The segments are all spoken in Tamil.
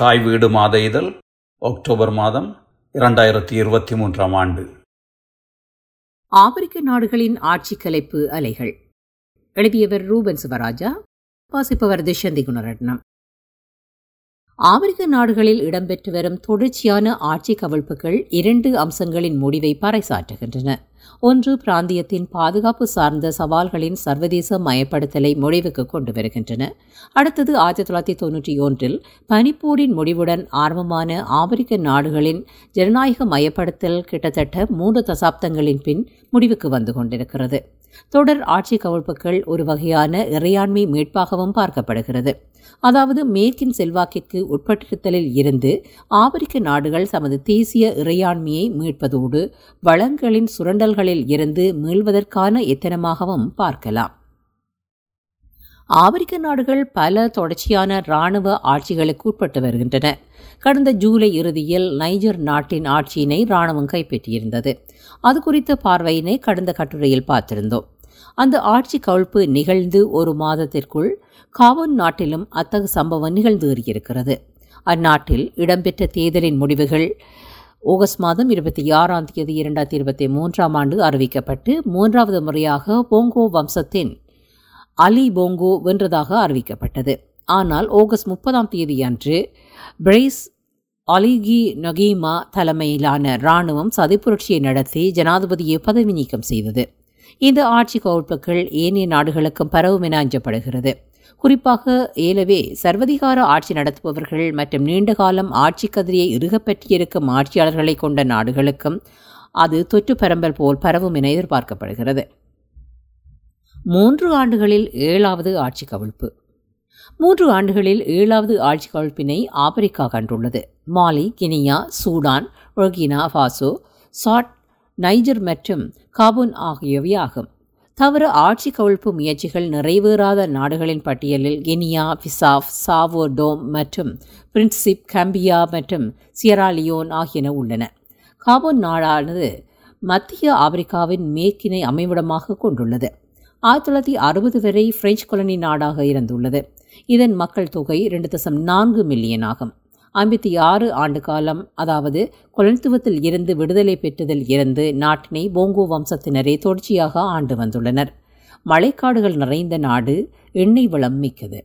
தாய் வீடு மாத இதழ் அக்டோபர் மாதம் இரண்டாயிரத்தி இருபத்தி மூன்றாம் ஆண்டு. ஆப்பிரிக்க நாடுகளின் ஆட்சி கலைப்பு அலைகள். எழுதியவர் ரூபன் சிவராஜா வாசிப்பவர் திஷந்தி குணரட்னம். ஆப்பிரிக்க நாடுகளில் இடம்பெற்று வரும் தொடர்ச்சியான ஆட்சி கவிழ்ப்புகள் இரண்டு அம்சங்களின் முடிவை பறைசாற்றுகின்றன. ஒன்று பிராந்தியத்தின் பாதுகாப்பு சார்ந்த சவால்களின் சர்வதேச மயப்படுத்தலை முடிவுக்கு கொண்டு வருகின்றன. அடுத்தது ஆயிரத்தி தொள்ளாயிரத்தி தொன்னூற்றி ஒன்றில் பனிப்போரின் முடிவுடன் ஆரம்பமான ஆப்பிரிக்க நாடுகளின் ஜனநாயக மயப்படுத்தல் கிட்டத்தட்ட மூன்று தசாப்தங்களின் பின் முடிவுக்கு வந்து கொண்டிருக்கிறது. தொடர் ஆட்சி கவிழ்ப்புகள் ஒரு வகையான இறையாண்மை மீட்பாகவும் பார்க்கப்படுகிறது. அதாவது மேற்கின் செல்வாக்கிற்கு உட்பட்டிருத்தலில் இருந்து ஆப்பிரிக்க நாடுகள் தமது தேசிய இறையாண்மையை மீட்பதோடு வளங்களின் சுரண்டல்களில் இருந்து மீள்வதற்கான எத்தனமாகவும் பார்க்கலாம். ஆப்பிரிக்க நாடுகள் பல தொடர்ச்சியான இராணுவ ஆட்சிகளுக்கு உட்பட்டு வருகின்றன. கடந்த ஜூலை இறுதியில் நைஜர் நாட்டின் ஆட்சியினை இராணுவம் கைப்பற்றியிருந்தது. அது குறித்த பார்வையினை கடந்த கட்டுரையில் பார்த்திருந்தோம். அந்த ஆட்சி கவிழ்ப்பு நிகழ்ந்து ஒரு மாதத்திற்குள் காவன் நாட்டிலும் அத்தகு சம்பவம் நிகழ்ந்து அந்நாட்டில் இடம்பெற்ற தேர்தலின் முடிவுகள் ஆகஸ்ட் மாதம் இருபத்தி ஆறாம் தேதி இரண்டாயிரத்தி இருபத்தி மூன்றாம் ஆண்டு அறிவிக்கப்பட்டு மூன்றாவது முறையாக போங்கோ வம்சத்தின் அலி போங்கோ வென்றதாக அறிவிக்கப்பட்டது. ஆனால் ஆகஸ்ட் முப்பதாம் தேதி அன்று பிரைஸ் அலிகி நொகீமா தலைமையிலான இராணுவம் சதிப்புரட்சியை நடத்தி ஜனாதிபதியை பதவி நீக்கம் செய்தது. இந்த ஆட்சி கவுழ்ப்புகள் ஏனைய நாடுகளுக்கும் பரவும் என அஞ்சப்படுகிறது. குறிப்பாக ஏலவே சர்வதிகார ஆட்சி நடத்துபவர்கள் மற்றும் நீண்டகாலம் ஆட்சி கதிரியை இறுகப்பற்றியிருக்கும் ஆட்சியாளர்களை கொண்ட நாடுகளுக்கும் அது தொற்று பரம்பல் போல் பரவும் என எதிர்பார்க்கப்படுகிறது. மூன்று ஆண்டுகளில் ஏழாவது ஆட்சி கவிழ்ப்பு. மூன்று ஆண்டுகளில் ஏழாவது ஆட்சி கவிழ்ப்பினை ஆப்பிரிக்கா கண்டுள்ளது. Mali Guinea Sudan Burkina Faso Chad Niger மற்றும் காபூன் ஆகியவை ஆகும். தவிர ஆட்சி கவிழ்ப்பு முயற்சிகள் நிறைவேறாத நாடுகளின் பட்டியலில் கினியா பிசாஃப் சாவோ டோம் மற்றும் பிரின்சிப் கம்பியா மற்றும் சியராலியோன் ஆகியன உள்ளன. காபோன் நாடானது மத்திய ஆப்பிரிக்காவின் மேற்கினை அமைவிடமாக கொண்டுள்ளது. ஆயிரத்தி தொள்ளாயிரத்தி அறுபது வரை பிரெஞ்சு கொலனி நாடாக இருந்துள்ளது. இதன் மக்கள் தொகை ரெண்டு தசம் நான்கு மில்லியன் ஆகும். ஐம்பத்தி ஆறு ஆண்டு காலம் அதாவது கொலனித்துவத்தில் இருந்து விடுதலை பெற்றதில் இருந்து நாட்டினை போங்கோ வம்சத்தினரே தொடர்ச்சியாக ஆண்டு வந்துள்ளனர். மழைக்காடுகள் நிறைந்த நாடு எண்ணெய் வளம் மிக்கது.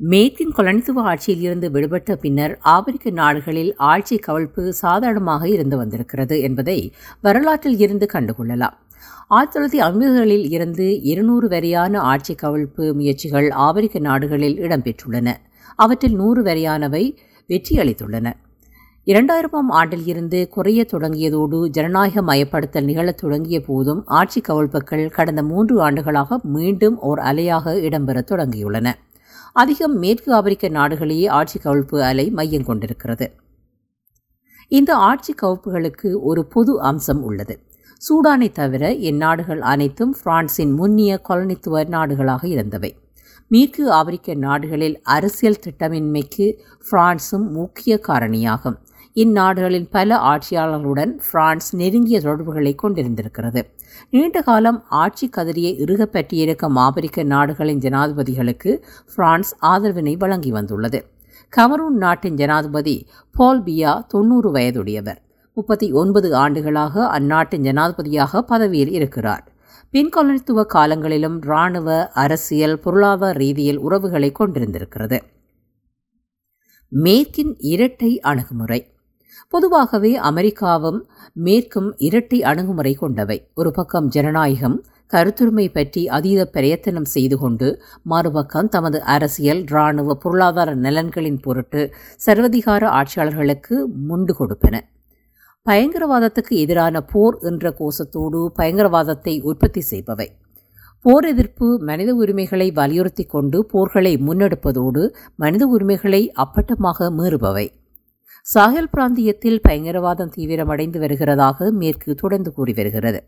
மேற்கின் கொலனித்துவ ஆட்சியில் இருந்து விடுபட்ட பின்னர் ஆப்பிரிக்க நாடுகளில் ஆட்சி கவிழ்ப்பு சாதாரணமாக இருந்து வந்திருக்கிறது என்பதை வரலாற்றில் இருந்து கண்டுகொள்ளலாம். ஆயிரத்தி தொள்ளாயிரத்தி ஐம்பதுகளில் இருந்து இருநூறு வரையான ஆட்சி கவிழ்ப்பு முயற்சிகள் ஆப்பிரிக்க நாடுகளில் இடம்பெற்றுள்ளன. அவற்றில் நூறு வரையானவை வெற்றியளித்துள்ளன. இரண்டாயிரமாம் ஆண்டில் இருந்து குறைய தொடங்கியதோடு ஜனநாயக மயப்படுத்தல் நிகழத் தொடங்கிய போதும் ஆட்சி கவிழ்ப்புகள் கடந்த மூன்று ஆண்டுகளாக மீண்டும் ஓர் அலையாக இடம்பெறத் தொடங்கியுள்ளன. அதிகம் மேற்கு ஆப்பிரிக்க நாடுகளையே ஆட்சி கவிழ்ப்பு அலை மையம் கொண்டிருக்கிறது. இந்த ஆட்சி கவிழ்ப்புகளுக்கு ஒரு பொது அம்சம் உள்ளது. சூடானை தவிர இந்நாடுகள் அனைத்தும் பிரான்சின் முன்னிய கொலனித்துவ நாடுகளாக இருந்தவை. மேற்கு ஆப்பிரிக்க நாடுகளில் அரசியல் திட்டமின்மைக்கு பிரான்சும் முக்கிய காரணியாகும். இந்நாடுகளின் பல ஆட்சியாளர்களுடன் பிரான்ஸ் நெருங்கிய தொடர்புகளை கொண்டிருந்திருக்கிறது. நீண்ட காலம் ஆட்சி கதிரியை இறுகப்பற்றியிருக்கும் ஆப்பிரிக்க நாடுகளின் ஜனாதிபதிகளுக்கு பிரான்ஸ் ஆதரவினை வழங்கி வந்துள்ளது. கமரூன் நாட்டின் ஜனாதிபதி பால் பியா தொன்னூறு வயதுடையவர். முப்பத்தி ஒன்பது ஆண்டுகளாக அந்நாட்டின் ஜனாதிபதியாக பதவியில் இருக்கிறார். பின்கொலனித்துவ காலங்களிலும் இராணுவ அரசியல் பொருளாதார ரீதியில் உறவுகளை கொண்டிருந்திருக்கிறது. மேற்கின் இரட்டை அணுகுமுறை. பொதுவாகவே அமெரிக்காவும் மேற்கும் இரட்டை அணுகுமுறை கொண்டவை. ஒரு பக்கம் ஜனநாயகம் கருத்துரிமை பற்றி அதீத பிரயத்தனம் செய்து கொண்டு மறுபக்கம் தமது அரசியல் இராணுவ பொருளாதார நலன்களின் பொருட்டு சர்வதிகார ஆட்சியாளர்களுக்கு முண்டு கொடுப்பன. பயங்கரவாதத்துக்கு எதிரான போர் என்ற கோஷத்தோடு பயங்கரவாதத்தை உற்பத்தி செய்பவை. போர் எதிர்ப்பு மனித உரிமைகளை வலியுறுத்தி கொண்டு போர்களை முன்னெடுப்பதோடு மனித உரிமைகளை அப்பட்டமாக மீறுபவை. சாஹல் பிராந்தியத்தில் பயங்கரவாதம் தீவிரமடைந்து வருகிறதாக மேற்கு தொடர்ந்து கூறி வருகிறது.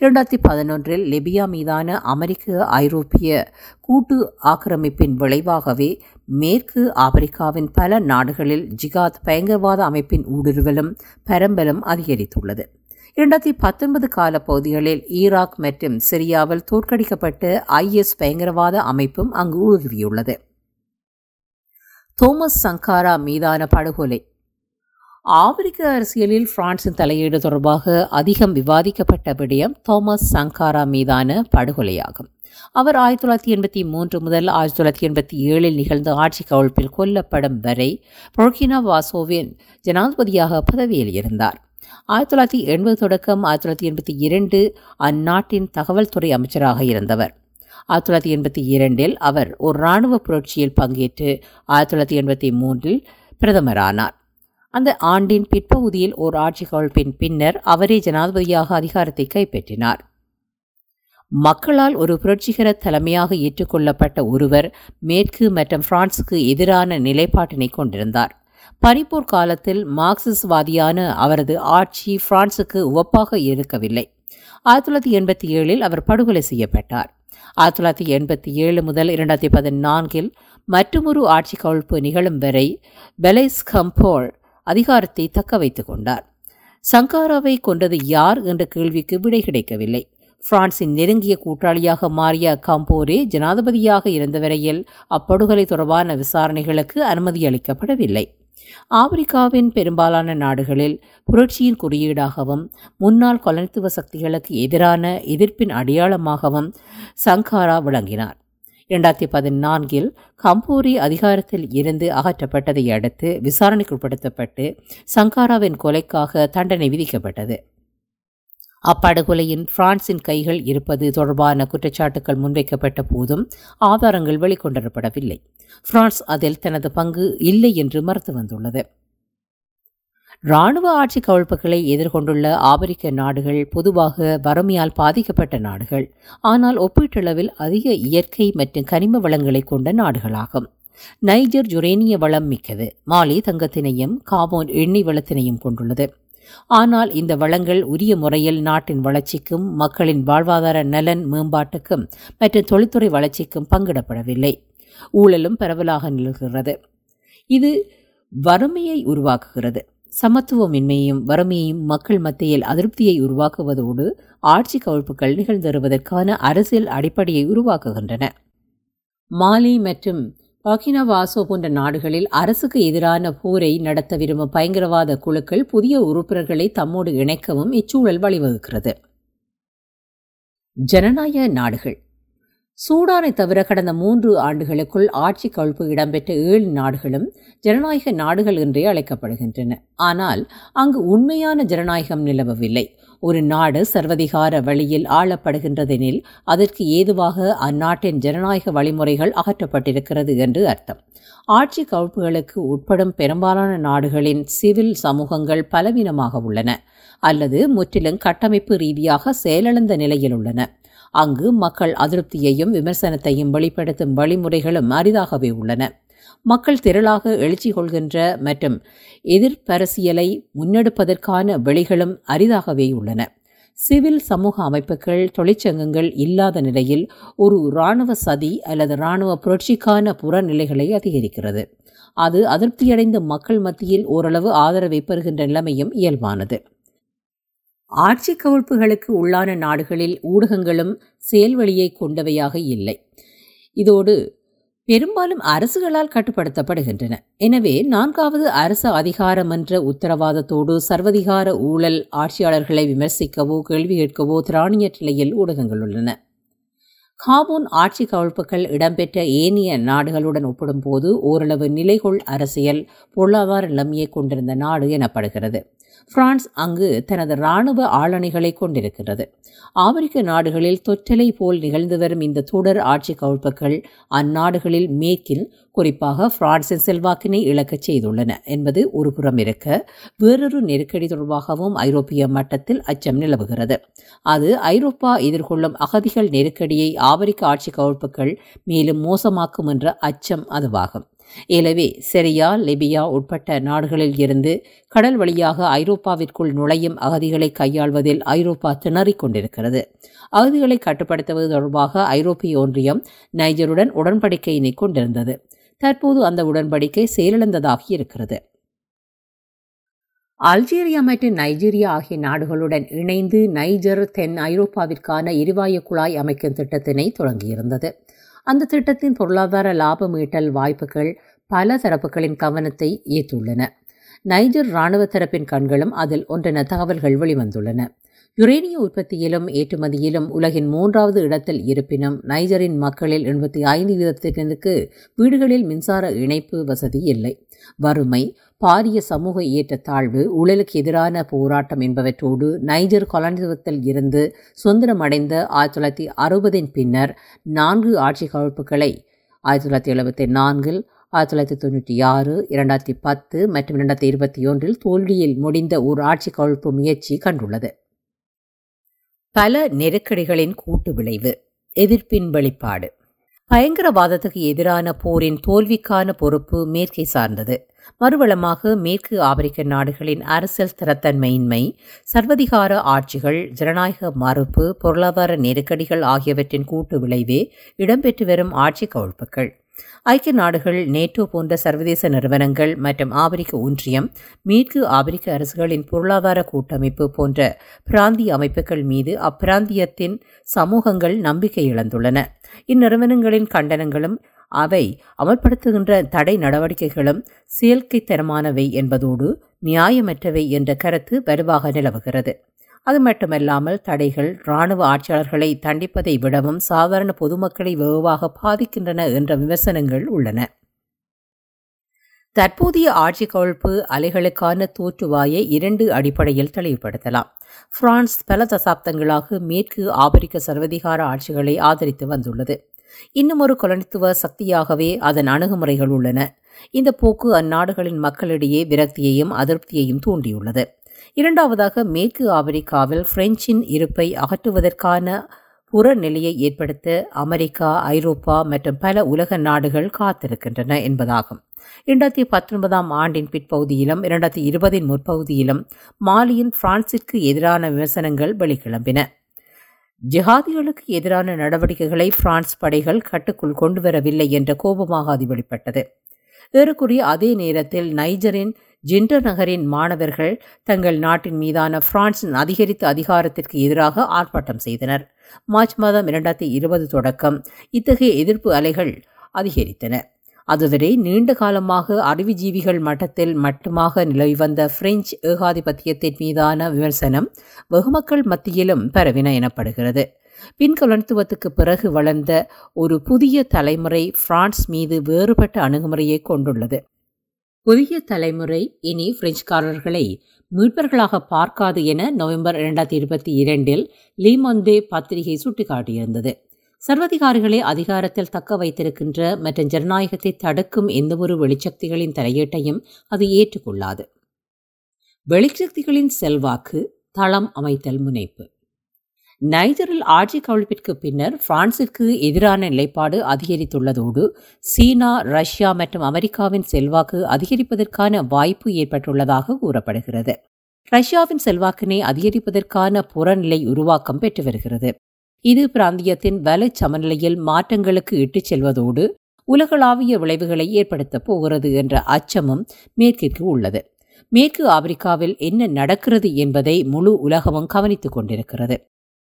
இரண்டாயிரத்தி பதினொன்றில் லிபியா மீதான அமெரிக்க ஐரோப்பிய கூட்டு ஆக்கிரமிப்பின் விளைவாகவே மேற்கு ஆப்பிரிக்காவின் பல நாடுகளில் ஜிகாத் பயங்கரவாத அமைப்பின் ஊடுருவலும் பரம்பலும் அதிகரித்துள்ளது. இரண்டாயிரத்தி பத்தொன்பது கால பகுதிகளில் ஈராக் மற்றும் சிரியாவில் தோற்கடிக்கப்பட்ட ஐஎஸ் பயங்கரவாத அமைப்பும் அங்கு ஊடுருவியுள்ளது. தோமஸ் சங்காரா மீதான படுகொலை ஆப்பிரிக்க அரசியலில் பிரான்சின் தலையீடு தொடர்பாக அதிகம் விவாதிக்கப்பட்ட விடயம் தோமஸ் சங்காரா மீதான படுகொலையாகும். அவர் ஆயிரத்தி தொள்ளாயிரத்தி எண்பத்தி மூன்று முதல் ஆயிரத்தி தொள்ளாயிரத்தி எண்பத்தி ஏழில் நிகழ்ந்த ஆட்சி கவிழ்ப்பில் கொல்லப்படும் வரை பொர்கினா வாசோவின் ஜனாதிபதியாக பதவியில் இருந்தார். ஆயிரத்தி தொள்ளாயிரத்தி எண்பது தொடக்கம் ஆயிரத்தி தொள்ளாயிரத்தி எண்பத்தி இரண்டு அந்நாட்டின் தகவல் துறை அமைச்சராக இருந்தவர். ஆயிரத்தி தொள்ளாயிரத்தி எண்பத்தி இரண்டில் அவர் ஒரு இராணுவ புரட்சியில் பங்கேற்று ஆயிரத்தி தொள்ளாயிரத்தி எண்பத்தி மூன்றில் பிரதமரானார். அந்த ஆண்டின் பிற்பகுதியில் ஓர் ஆட்சி கவிழ்ப்பின் பின்னர் அவரே ஜனாதிபதியாக அதிகாரத்தை கைப்பற்றினார். மக்களால் ஒரு புரட்சிகர தலைமையாக ஏற்றுக்கொள்ளப்பட்ட ஒருவர் மேற்கு மற்றும் பிரான்சுக்கு எதிரான நிலைப்பாட்டினை கொண்டிருந்தார். பனிப்போர் காலத்தில் மார்க்சிஸ்வாதியான அவரது ஆட்சி பிரான்சுக்கு உவப்பாக இருக்கவில்லை. ஆயிரத்தி தொள்ளாயிரத்தி எண்பத்தி ஏழில் அவர் படுகொலை செய்யப்பட்டார். ஆயிரத்தி தொள்ளாயிரத்தி எண்பத்தி ஏழு முதல் இரண்டாயிரத்தி பதினான்கில் மற்றொரு ஆட்சி கவிழ்ப்பு நிகழும் வரை பெலைஸ் கம்போல் அதிகாரத்தை தக்க வைத்துக் கொண்டார். சங்காராவை கொண்டது யார் என்ற கேள்விக்கு விடை கிடைக்கவில்லை. பிரான்சின் நெருங்கிய கூட்டாளியாக மாறிய கம்போரே ஜனாதிபதியாக இருந்த வரையில் அப்படுகொலை தொடர்பான விசாரணைகளுக்கு அனுமதி அளிக்கப்படவில்லை. ஆப்பிரிக்காவின் பெரும்பாலான நாடுகளில் புரட்சியின் குறியீடாகவும் முன்னாள் கொலனித்துவ சக்திகளுக்கு எதிரான எதிர்ப்பின் அடையாளமாகவும் சங்காரா விளங்கினார். இரண்டாயிரத்தி பதினான்கில் கம்பூரி அதிகாரத்தில் இருந்து அகற்றப்பட்டதை அடுத்து விசாரணைக்கு உட்படுத்தப்பட்டு சங்காராவின் கொலைக்காக தண்டனை விதிக்கப்பட்டது. அப்படுகொலையின் பிரான்சின் கைகள் இருப்பது தொடர்பான குற்றச்சாட்டுகள் முன்வைக்கப்பட்ட போதும் ஆதாரங்கள் வெளிக்கொண்டரப்படவில்லை. பிரான்ஸ் அதில் தனது பங்கு இல்லை என்று மறுத்து வந்துள்ளது. இராணுவ ஆட்சி கவிழ்ப்புகளை எதிர்கொண்டுள்ள ஆப்பிரிக்க நாடுகள் பொதுவாக வறுமையால் பாதிக்கப்பட்ட நாடுகள். ஆனால் ஒப்பீட்டளவில் அதிக இயற்கை மற்றும் கனிம வளங்களை கொண்ட நாடுகளாகும். நைஜர் ஜுரேனிய வளம் மிக்கது. மாலி தங்கத்தினையும் காபோன் எண்ணெய் வளத்தினையும் கொண்டுள்ளது. ஆனால் இந்த வளங்கள் உரிய முறையில் நாட்டின் வளர்ச்சிக்கும் மக்களின் வாழ்வாதார நலன் மேம்பாட்டுக்கும் மற்றும் தொழில்துறை வளர்ச்சிக்கும் பங்கிடப்படவில்லை. ஊழலும் பரவலாக நிலவுகிறது இது வறுமையை உருவாக்குகிறது. சமத்துவமின்மையும் வறுமையையும் மக்கள் மத்தியில் அதிருப்தியை உருவாக்குவதோடு ஆட்சி கவிழ்ப்புகள் நிகழ்ந்தருவதற்கான அரசியல் அடிப்படையை உருவாக்குகின்றன. மாலி மற்றும் பகினவாசோ வாசோ போன்ற நாடுகளில் அரசுக்கு எதிரான போரை நடத்த விரும்பும் பயங்கரவாத குழுக்கள் புதிய உறுப்பினர்களை தம்மோடு இணைக்கவும் இச்சூழல் வழிவகுக்கிறது. ஜனநாயக நாடுகள் சூடானை தவிர கடந்த மூன்று ஆண்டுகளுக்குள் ஆட்சி கவிழ்ப்பு இடம்பெற்ற ஏழு நாடுகளும் ஜனநாயக நாடுகள் என்றே அழைக்கப்படுகின்றன. ஆனால் அங்கு உண்மையான ஜனநாயகம் நிலவவில்லை. ஒரு நாடு சர்வதிகார வழியில் ஆளப்படுகின்றதெனில் அதற்கு ஏதுவாக அந்நாட்டின் ஜனநாயக வழிமுறைகள் அகற்றப்பட்டிருக்கிறது என்று அர்த்தம். ஆட்சி கவிழ்ப்புகளுக்கு உட்படும் பெரும்பாலான நாடுகளின் சிவில் சமூகங்கள் பலவீனமாக உள்ளன அல்லது முற்றிலும் கட்டமைப்பு ரீதியாக செயலிழந்த நிலையில் உள்ளன. அங்கு மக்கள் அதிருப்தியையும் விமர்சனத்தையும் வெளிப்படுத்தும் வழிமுறைகளும் அரிதாகவே உள்ளன. மக்கள் திரளாக எழுச்சி கொள்கின்ற மற்றும் எதிர்ப்பரசியலை முன்னெடுப்பதற்கான வழிகளும் அரிதாகவே உள்ளன. சிவில் சமூக அமைப்புகள் தொழிற்சங்கங்கள் இல்லாத நிலையில் ஒரு இராணுவ சதி அல்லது இராணுவ புரட்சிக்கான புறநிலைகளை அதிகரிக்கிறது. அது அதிருப்தியடைந்த மக்கள் மத்தியில் ஓரளவு ஆதரவை பெறுகின்ற நிலைமையும் இயல்பானது. ஆட்சி கவிழ்ப்புகளுக்கு உள்ளான நாடுகளில் ஊடகங்களும் செயல்வழியை கொண்டவையாக இல்லை. இதோடு பெரும்பாலும் அரசுகளால் கட்டுப்படுத்தப்படுகின்றன. எனவே நான்காவது அரசு அதிகாரமன்ற உத்தரவாதத்தோடு சர்வதிகார ஊழல் ஆட்சியாளர்களை விமர்சிக்கவோ கேள்வி கேட்கவோ திராணியற்ற நிலையில் ஊடகங்கள் உள்ளன. காபூன் ஆட்சி கவிழ்ப்புகள் இடம்பெற்ற ஏனைய நாடுகளுடன் ஒப்பிடும்போது ஓரளவு நிலைகொள் அரசியல் பொருளாதார நிலைமையை கொண்டிருந்த நாடு எனப்படுகிறது. பிரான்ஸ் அங்கு தனது இராணுவ ஆளணிகளை கொண்டிருக்கிறது. ஆப்பிரிக்க நாடுகளில் தொற்றலை போல் நிகழ்ந்து வரும் இந்த தொடர் ஆட்சி கவிழ்ப்புகள் அந்நாடுகளில் மேற்கில் குறிப்பாக பிரான்சின் செல்வாக்கினை இழக்கச் செய்துள்ளன என்பது ஒருபுறம் இருக்க வேறொரு நெருக்கடி தொடர்பாகவும் ஐரோப்பிய மட்டத்தில் அச்சம் நிலவுகிறது. அது ஐரோப்பா எதிர்கொள்ளும் அகதிகள் நெருக்கடியை ஆப்பிரிக்க ஆட்சி கவிழ்ப்புகள் மேலும் மோசமாக்கும் என்ற அச்சம் அதுவாகும். எனவே செரியா லிபியா உட்பட்ட நாடுகளில் இருந்து கடல் வழியாக ஐரோப்பாவிற்குள் நுழையும் அகதிகளை கையாள்வதில் ஐரோப்பா திணறிக் கொண்டிருக்கிறது. அகதிகளை கட்டுப்படுத்துவது தொடர்பாக ஐரோப்பிய ஒன்றியம் நைஜருடன் உடன்படிக்கையினை கொண்டிருந்தது. தற்போது அந்த உடன்படிக்கை செயலிழந்ததாகி இருக்கிறது. அல்ஜீரியா மற்றும் நைஜீரியா ஆகிய நாடுகளுடன் இணைந்து நைஜர் தென் ஐரோப்பாவிற்கான எரிவாயு குழாய் அமைக்கும் திட்டத்தினை தொடங்கியிருந்தது. அந்த திட்டத்தின் பொருளாதார லாபம் ஈட்டல் வாய்ப்புகள் பல தரப்புகளின் கவனத்தை ஈர்த்துள்ளன. நைஜர் இராணுவ தரப்பின் கண்களும் அதில் ஒன்றென தகவல்கள் வெளிவந்துள்ளன. யுரேனிய உற்பத்தியிலும் ஏற்றுமதியிலும் உலகின் மூன்றாவது இடத்தில் இருப்பினும் நைஜரின் மக்களில் எண்பத்தி ஐந்து வீதத்தினருக்கு வீடுகளில் மின்சார இணைப்பு வசதி இல்லை. வறுமை பாரிய சமூக ஏற்றத்தாழ்வு ஊழலுக்கு எதிரான போராட்டம் என்பவற்றோடு நைஜர் கொலனித்துவத்தில் இருந்து சுதந்திரமடைந்த ஆயிரத்தி தொள்ளாயிரத்தி அறுபதின் பின்னர் நான்கு ஆட்சி கவிழ்ப்புகளை ஆயிரத்தி தொள்ளாயிரத்தி எழுபத்தி நான்கில் ஆயிரத்தி தொள்ளாயிரத்தி தொண்ணூற்றி ஆறு இரண்டாயிரத்தி பத்து மற்றும் இரண்டாயிரத்தி இருபத்தி ஒன்றில் தோல்வியில் முடிந்த ஒரு ஆட்சி கவிழ்ப்பு முயற்சி கண்டுள்ளது. பல நெருக்கடிகளின் கூட்டு விளைவு எதிர்ப்பின் வெளிப்பாடு. பயங்கரவாதத்துக்கு எதிரான போரின் தோல்விக்கான பொறுப்பு மேற்கை சார்ந்தது. மறுவளமாக மேற்கு ஆப்பிரிக்க நாடுகளின் அரசியல் ஸ்திரத்தன்மையின்மை சர்வதிகார ஆட்சிகள் ஜனநாயக மறுப்பு பொருளாதார நெருக்கடிகள் ஆகியவற்றின் கூட்டு விளைவே இடம்பெற்று வரும் ஆட்சி கவிழ்ப்புகள். ஐக்கிய நாடுகள் நேட்டோ போன்ற சர்வதேச நிறுவனங்கள் மற்றும் ஆப்பிரிக்க ஒன்றியம் மேற்கு ஆப்பிரிக்க அரசுகளின் பொருளாதார கூட்டமைப்பு போன்ற பிராந்திய அமைப்புகள் மீது அப்பிராந்தியத்தின் சமூகங்கள் நம்பிக்கை இழந்துள்ளன. இந்நிறுவனங்களின் கண்டனங்களும் அவை அமல்படுத்துகின்ற தடை நடவடிக்கைகளும் செயற்கைத்தனமானவை என்பதோடு நியாயமற்றவை என்ற கருத்து வலுவாக நிலவுகிறது. அது மட்டுமல்லாமல் தடைகள் இராணுவ ஆட்சியாளர்களை தண்டிப்பதை விடவும் சாதாரண பொதுமக்களை வெகுவாக பாதிக்கின்றன என்ற விமர்சனங்கள் உள்ளன. தற்போதைய ஆட்சி கவிழ்ப்பு அலைகளுக்கான தோற்றுவாயை இரண்டு அடிப்படையில் தெளிவுபடுத்தலாம். பிரான்ஸ் பல தசாப்தங்களாக மேற்கு ஆப்பிரிக்க சர்வதிகார ஆட்சிகளை ஆதரித்து வந்துள்ளது. இன்னும் ஒரு கொலனித்துவ சக்தியாகவே அதன் அணுகுமுறைகள் உள்ளன. இந்த போக்கு அந்நாடுகளின் மக்களிடையே விரக்தியையும் அதிருப்தியையும் தூண்டியுள்ளது. இரண்டாவதாக மேற்கு ஆப்பிரிக்காவில் பிரெஞ்சின் இருப்பை அகற்றுவதற்கான புறநிலையை ஏற்படுத்த அமெரிக்கா ஐரோப்பா மற்றும் பல உலக நாடுகள் காத்திருக்கின்றன என்பதாகும். இரண்டாயிரத்தி பத்தொன்பதாம் ஆண்டின் பிற்பகுதியிலும் இரண்டாயிரத்தி இருபதின் முற்பகுதியிலும் மாலியின் பிரான்சிற்கு எதிரான விமர்சனங்கள் வெளிக்கிளம்பின. ஜிஹாதிகளுக்கு எதிரான நடவடிக்கைகளை பிரான்ஸ் படைகள் கட்டுக்குள் கொண்டுவரவில்லை என்ற கோபமாக அது வெளிப்பட்டது. ஏறக்குறைய அதே நேரத்தில் நைஜரின் ஜிண்டர் நகரின் மாணவர்கள் தங்கள் நாட்டின் மீதான பிரான்சின் அதிகரித்த அதிகாரத்திற்கு எதிராக ஆர்ப்பாட்டம் செய்தனர். மார்ச் மாதம் இரண்டாயிரத்தி இருபது தொடக்கம் இத்தகைய எதிர்ப்பு அலைகள் அதிகரித்தன. அதுவரை நீண்ட காலமாக அறிவுஜீவிகள் மட்டத்தில் மட்டுமாக நிலவி வந்த பிரெஞ்சு ஏகாதிபத்தியத்தின் மீதான விமர்சனம் வெகுமக்கள் மத்தியிலும் பரவின எனப்படுகிறது. பின்கலனித்துவத்துக்கு பிறகு வளர்ந்த ஒரு புதிய தலைமுறை பிரான்ஸ் மீது வேறுபட்ட அணுகுமுறையை கொண்டுள்ளது. புதிய தலைமுறை இனி பிரெஞ்சுக்காரர்களை மீட்பர்களாக பார்க்காது என நவம்பர் இரண்டாயிரத்தி இருபத்தி இரண்டில் லீமொந்தே பத்திரிகை சுட்டிக்காட்டியிருந்தது. சர்வதிகாரிகளை அதிகாரத்தில் தக்க வைத்திருக்கின்ற மற்றும் ஜனநாயகத்தை தடுக்கும் எந்தவொரு வெளிச்சக்திகளின் தலையீட்டையும் அது ஏற்றுக்கொள்ளாது. வெளிச்சக்திகளின் செல்வாக்கு தளம் அமைத்தல் முனைப்பு. நைஜரில் ஆட்சி கவிழ்ப்பிற்கு பின்னர் பிரான்சிற்கு எதிரான நிலைப்பாடு அதிகரித்துள்ளதோடு சீனா ரஷ்யா மற்றும் அமெரிக்காவின் செல்வாக்கு அதிகரிப்பதற்கான வாய்ப்பு ஏற்பட்டுள்ளதாக கூறப்படுகிறது. ரஷ்யாவின் செல்வாக்கினை அதிகரிப்பதற்கான புறநிலை உருவாக்கம் பெற்று வருகிறது. இது பிராந்தியத்தின் வலை சமநிலையில் மாற்றங்களுக்கு இட்டுச் செல்வதோடு உலகளாவிய விளைவுகளை ஏற்படுத்தப் போகிறது என்ற அச்சமும் மேற்கிற்கு உள்ளது. மேற்கு ஆப்பிரிக்காவில் என்ன நடக்கிறது என்பதை முழு உலகமும் கவனித்துக் கொண்டிருக்கிறது.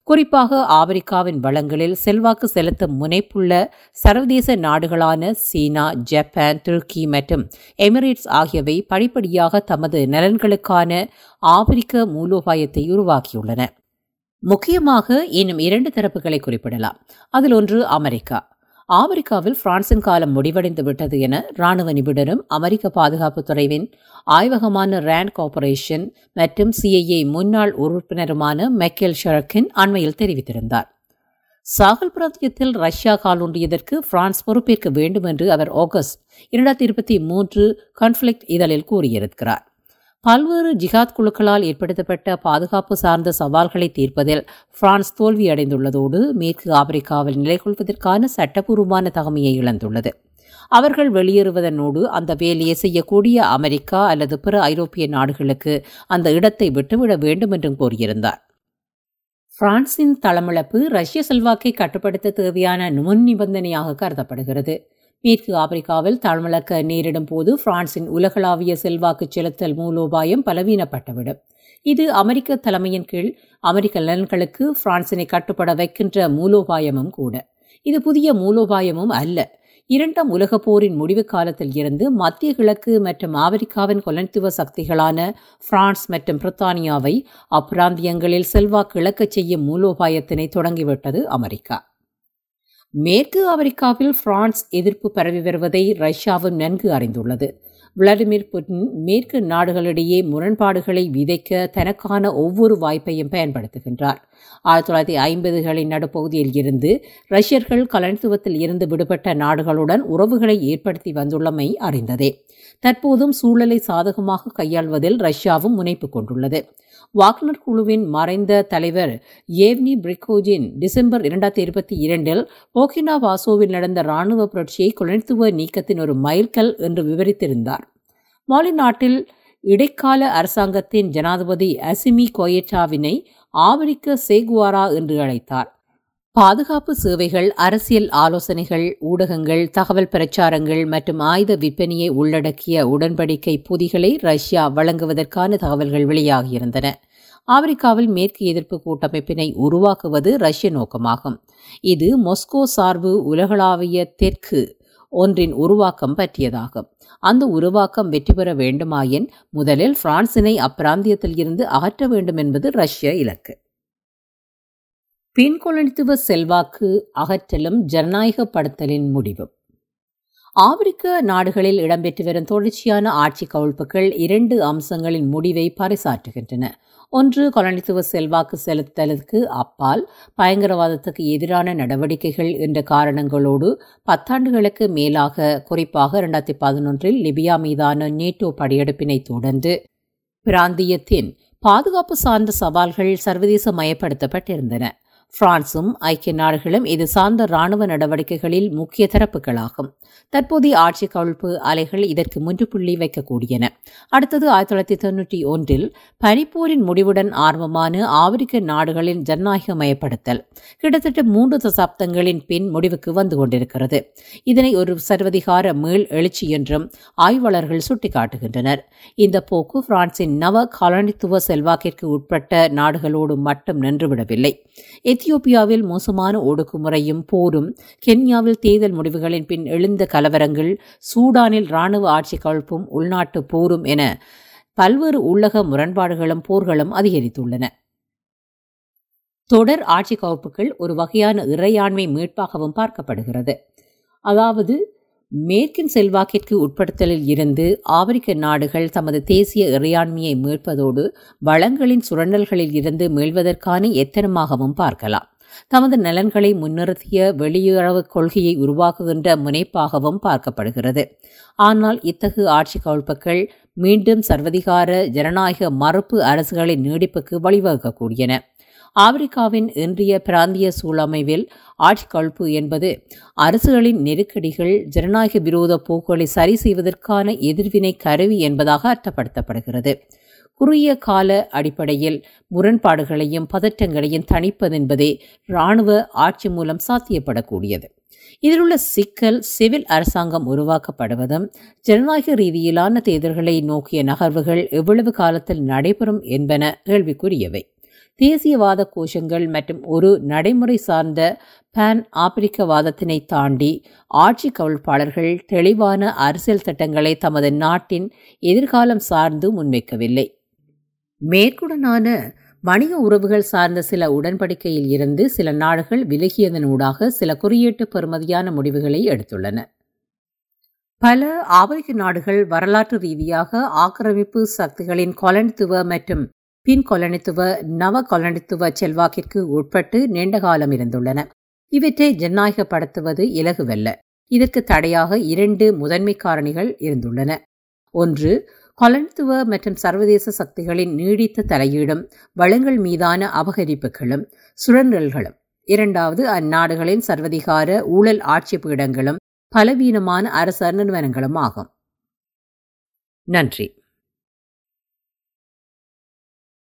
குறிப்பாக ஆப்பிரிக்காவின் வளங்களில் செல்வாக்கு செலுத்தும் முனைப்புள்ள சர்வதேச நாடுகளான சீனா ஜப்பான் துருக்கி மற்றும் எமிரேட்ஸ் ஆகியவை படிப்படியாக தமது நலன்களுக்கான ஆப்பிரிக்க மூலோபாயத்தை உருவாக்கியுள்ளன. முக்கியமாக இன்னும் இரண்டு தரப்புகளை குறிப்பிடலாம். அதில் ஒன்று அமெரிக்கா. ஆப்பிரிக்காவில் பிரான்சின் காலம் முடிவடைந்து விட்டது என இராணுவ நிபுணரும் அமெரிக்க பாதுகாப்பு துறைவின் ஆய்வகமான ரேண்ட் கார்ப்பரேஷன் மற்றும் சிஐஏ முன்னாள் உறுப்பினருமான மெக்கேல் ஷரக்கின் அண்மையில் தெரிவித்திருந்தார். சாகல் பிராந்தியத்தில் ரஷ்யா காலூன்றியதற்கு பிரான்ஸ் பொறுப்பேற்க வேண்டும் என்று அவர் ஆகஸ்ட் இரண்டாயிரத்தி இருபத்தி மூன்று கான்ஃபிளிக்ட் இதழில் கூறியிருக்கிறார். பல்வேறு ஜிஹாத் குழுக்களால் ஏற்படுத்தப்பட்ட பாதுகாப்பு சார்ந்த சவால்களை தீர்ப்பதில் பிரான்ஸ் தோல்வியடைந்துள்ளதோடு மேற்கு ஆப்பிரிக்காவில் நிலை கொள்வதற்கான தகமையை இழந்துள்ளது. அவர்கள் வெளியேறுவதனோடு அந்த வேலையை செய்யக்கூடிய அமெரிக்கா அல்லது பிற ஐரோப்பிய நாடுகளுக்கு அந்த இடத்தை விட்டுவிட வேண்டும் என்றும் கூறியிருந்தார் பிரான்சின் தளமிழப்பு ரஷ்ய செல்வாக்கை கட்டுப்படுத்த தேவையான முன் நிபந்தனையாக கருதப்படுகிறது. மேற்கு ஆப்பிரிக்காவில் தாழ்மளக்க நேரிடும் போது பிரான்சின் உலகளாவிய செல்வாக்கு செலுத்தல் மூலோபாயம் பலவீனப்பட்டுவிடும். இது அமெரிக்க தலைமையின் கீழ் அமெரிக்க நலன்களுக்கு பிரான்சினை கட்டுப்பட வைக்கின்ற மூலோபாயமும் கூட. இது புதிய மூலோபாயமும் அல்ல. இரண்டாம் உலகப் போரின் முடிவு காலத்தில் இருந்து மத்திய கிழக்கு மற்றும் ஆப்பிரிக்காவின் கொலனித்துவ சக்திகளான பிரான்ஸ் மற்றும் பிரித்தானியாவை அப்பிராந்தியங்களில் செல்வாக்கு இழக்கச் செய்யும் மூலோபாயத்தினை தொடங்கிவிட்டது அமெரிக்கா. மேற்கு ஆப்பிரிக்காவில் பிரான்ஸ் எதிர்ப்பு பரவி வருவதை ரஷ்யாவும் நன்கு அறிந்துள்ளது. விளாடிமிர் புட்டின் மேற்கு நாடுகளிடையே முரண்பாடுகளை விதைக்க தனக்கான ஒவ்வொரு வாய்ப்பையும் பயன்படுத்துகின்றார். ஆயிரத்தி தொள்ளாயிரத்தி ஐம்பதுகளின் நடுப்பகுதியில் இருந்து ரஷ்யர்கள் கலனித்துவத்தில் இருந்து விடுபட்ட நாடுகளுடன் உறவுகளை ஏற்படுத்தி வந்துள்ளமை அறிந்ததே. தற்போதும் சூழலை சாதகமாக கையாள்வதில் ரஷ்யாவும் முனைப்பு கொண்டுள்ளது. வாக்னர் குழுவின் மறைந்த தலைவர் ஏவ்னி பிரிகோஜின் டிசம்பர் இரண்டாயிரத்தி இருபத்தி இரண்டில் போக்கினா வாசோவில் நடந்த இராணுவ புரட்சியை குலனித்துவ நீக்கத்தின் ஒரு மைல்கல் என்று விவரித்திருந்தார். மாலி நாட்டில் இடைக்கால அரசாங்கத்தின் ஜனாதிபதி அசிமி கோயட்டாவினை ஆப்பிரிக்க சேகுவாரா என்று அழைத்தார். பாதுகாப்பு சேவைகள் அரசியல் ஆலோசனைகள் ஊடகங்கள் தகவல் பிரச்சாரங்கள் மற்றும் ஆயுத விற்பனையை உள்ளடக்கிய உடன்படிக்கை பொதிகளை ரஷ்யா வழங்குவதற்கான தகவல்கள் வெளியாகியிருந்தன. ஆப்பிரிக்காவில் மேற்கு எதிர்ப்பு கூட்டமைப்பினை உருவாக்குவது ரஷ்ய நோக்கமாகும். இது மொஸ்கோ சார்பு உலகளாவிய தெற்கு ஒன்றின் உருவாக்கம் பற்றியதாகும். அந்த உருவாக்கம் வெற்றி பெற வேண்டுமாயின் முதலில் பிரான்சினை அப்பிராந்தியத்தில் இருந்து அகற்ற வேண்டும் என்பது ரஷ்ய இலக்கு. பின்கொலனித்துவ செல்வாக்கு அகற்றலும் ஜனநாயகப்படுத்தலின் முடிவும் ஆப்பிரிக்க நாடுகளில் இடம்பெற்று வரும் தொடர்ச்சியான ஆட்சி கவிழ்ப்புகள் இரண்டு அம்சங்களின் முடிவை பறைசாற்றுகின்றன. ஒன்று கொலனித்துவ செல்வாக்கு செலுத்தலுக்கு அப்பால் பயங்கரவாதத்துக்கு எதிரான நடவடிக்கைகள் என்ற காரணங்களோடு பத்தாண்டுகளுக்கு மேலாக குறிப்பாக இரண்டாயிரத்தி பதினொன்றில் லிபியா மீதான நேட்டோ படையெடுப்பினை தொடர்ந்து பிராந்தியத்தின் பாதுகாப்பு சார்ந்த சவால்கள் சர்வதேச மயப்படுத்தப்பட்டிருந்தன. பிரான்சும் ஐக்கிய நாடுகளும் இது சார்ந்த இராணுவ நடவடிக்கைகளில் முக்கிய தரப்புகளாகும். தற்போதைய ஆட்சி கவிழ்ப்பு அலைகள் இதற்கு முற்றுப்புள்ளி வைக்கக்கூடியன. அடுத்தது ஆயிரத்தி தொள்ளாயிரத்தி தொன்னூற்றி ஒன்றில் பனிப்போரின் முடிவுடன் ஆரம்பமான ஆப்பிரிக்க நாடுகளின் ஜனநாயகமயப்படுத்தல் கிட்டத்தட்ட மூன்று தசாப்தங்களின் பின் முடிவுக்கு வந்து கொண்டிருக்கிறது. இதனை ஒரு சர்வதிகார மீள் எழுச்சி என்றும் ஆய்வாளர்கள் சுட்டிக்காட்டுகின்றனர். இந்த போக்கு பிரான்சின் நவ காலனித்துவ செல்வாக்கிற்கு உட்பட்ட நாடுகளோடு மட்டும் நின்றுவிடவில்லை. எத்தியோப்பியாவில் மோசமான ஒடுக்குமுறையும் போரும் கென்யாவில் தேர்தல் முடிவுகளின் பின் எழுந்த கலவரங்கள் சூடானில் இராணுவ ஆட்சி கவிழ்ப்பும் உள்நாட்டு போரும் என பல்வேறு உள்ளக முரண்பாடுகளும் போர்களும் அதிகரித்துள்ளன. தொடர் ஆட்சி கவுப்புகள் ஒரு வகையான இறையாண்மை மீட்பாகவும் பார்க்கப்படுகிறது. அதாவது மேற்கின் செல்வாக்கிற்கு உட்படுத்தலில் இருந்து ஆப்பிரிக்க நாடுகள் தமது தேசிய இறையாண்மையை மீட்பதோடு வளங்களின் சுரண்டல்களில் இருந்து மீள்வதற்கான எத்தனமாகவும் பார்க்கலாம். தமது நலன்களை முன்னிறுத்திய வெளியுறவு கொள்கையை உருவாக்குகின்ற முனைப்பாகவும் பார்க்கப்படுகிறது. ஆனால் இத்தகு ஆட்சி கவிழ்ப்புகள் மீண்டும் சர்வதிகார ஜனநாயக மறுப்பு அரசுகளின் நீடிப்புக்கு வழிவகுக்கக்கூடியன. ஆப்பிரிக்காவின் இன்றைய பிராந்திய சூழமைவில் ஆட்சி என்பது அரசுகளின் நெருக்கடிகள் ஜனநாயக விரோத போக்குகளை சரி செய்வதற்கான எதிர்வினை கருவி என்பதாக அர்த்தப்படுத்தப்படுகிறது. குறுகிய கால அடிப்படையில் முரண்பாடுகளையும் பதற்றங்களையும் தணிப்பதென்பதே இராணுவ ஆட்சி மூலம் சாத்தியப்படக்கூடியது. இதிலுள்ள சிக்கல் சிவில் அரசாங்கம் உருவாக்கப்படுவதும் ஜனநாயக ரீதியிலான தேர்தல்களை நோக்கிய நகர்வுகள் எவ்வளவு காலத்தில் நடைபெறும் என்பன கேள்விக்குரியவை தேசியவாத கோஷங்கள் மற்றும் ஒரு நடைமுறை சார்ந்த பான் ஆப்பிரிக்கவாதத்தினை தாண்டி ஆட்சி கவிழ்ப்பாளர்கள் தெளிவான அரசியல் திட்டங்களை தமது நாட்டின் எதிர்காலம் சார்ந்து முன்வைக்கவில்லை. மேற்குடனான வணிக உறவுகள் சார்ந்த சில உடன்படிக்கையில் இருந்து சில நாடுகள் விலகியதனூடாக சில குறியீட்டு பெறுமதியான முடிவுகளை எடுத்துள்ளன. பல ஆப்பிரிக்க நாடுகள் வரலாற்று ரீதியாக ஆக்கிரமிப்பு சக்திகளின் கொலனித்துவ மற்றும் பின் கொலனித்துவ நவ கொலனித்துவ செல்வாக்கிற்கு உட்பட்டு நீண்ட காலம் இருந்துள்ளன. இவற்றை ஜனநாயகப்படுத்துவது இலகுவல்ல. இதற்கு தடையாக இரண்டு முதன்மை காரணிகள் இருந்துள்ளன. ஒன்று கொலனித்துவ மற்றும் சர்வதேச சக்திகளின் நீடித்த தலையீடும் வளங்கள் மீதான அபகரிப்புகளும் சுழன்றல்களும். இரண்டாவது அந்நாடுகளின் சர்வதிகார ஊழல் ஆட்சி பீடங்களும் பலவீனமான அரச நிறுவனங்களும் ஆகும். நன்றி.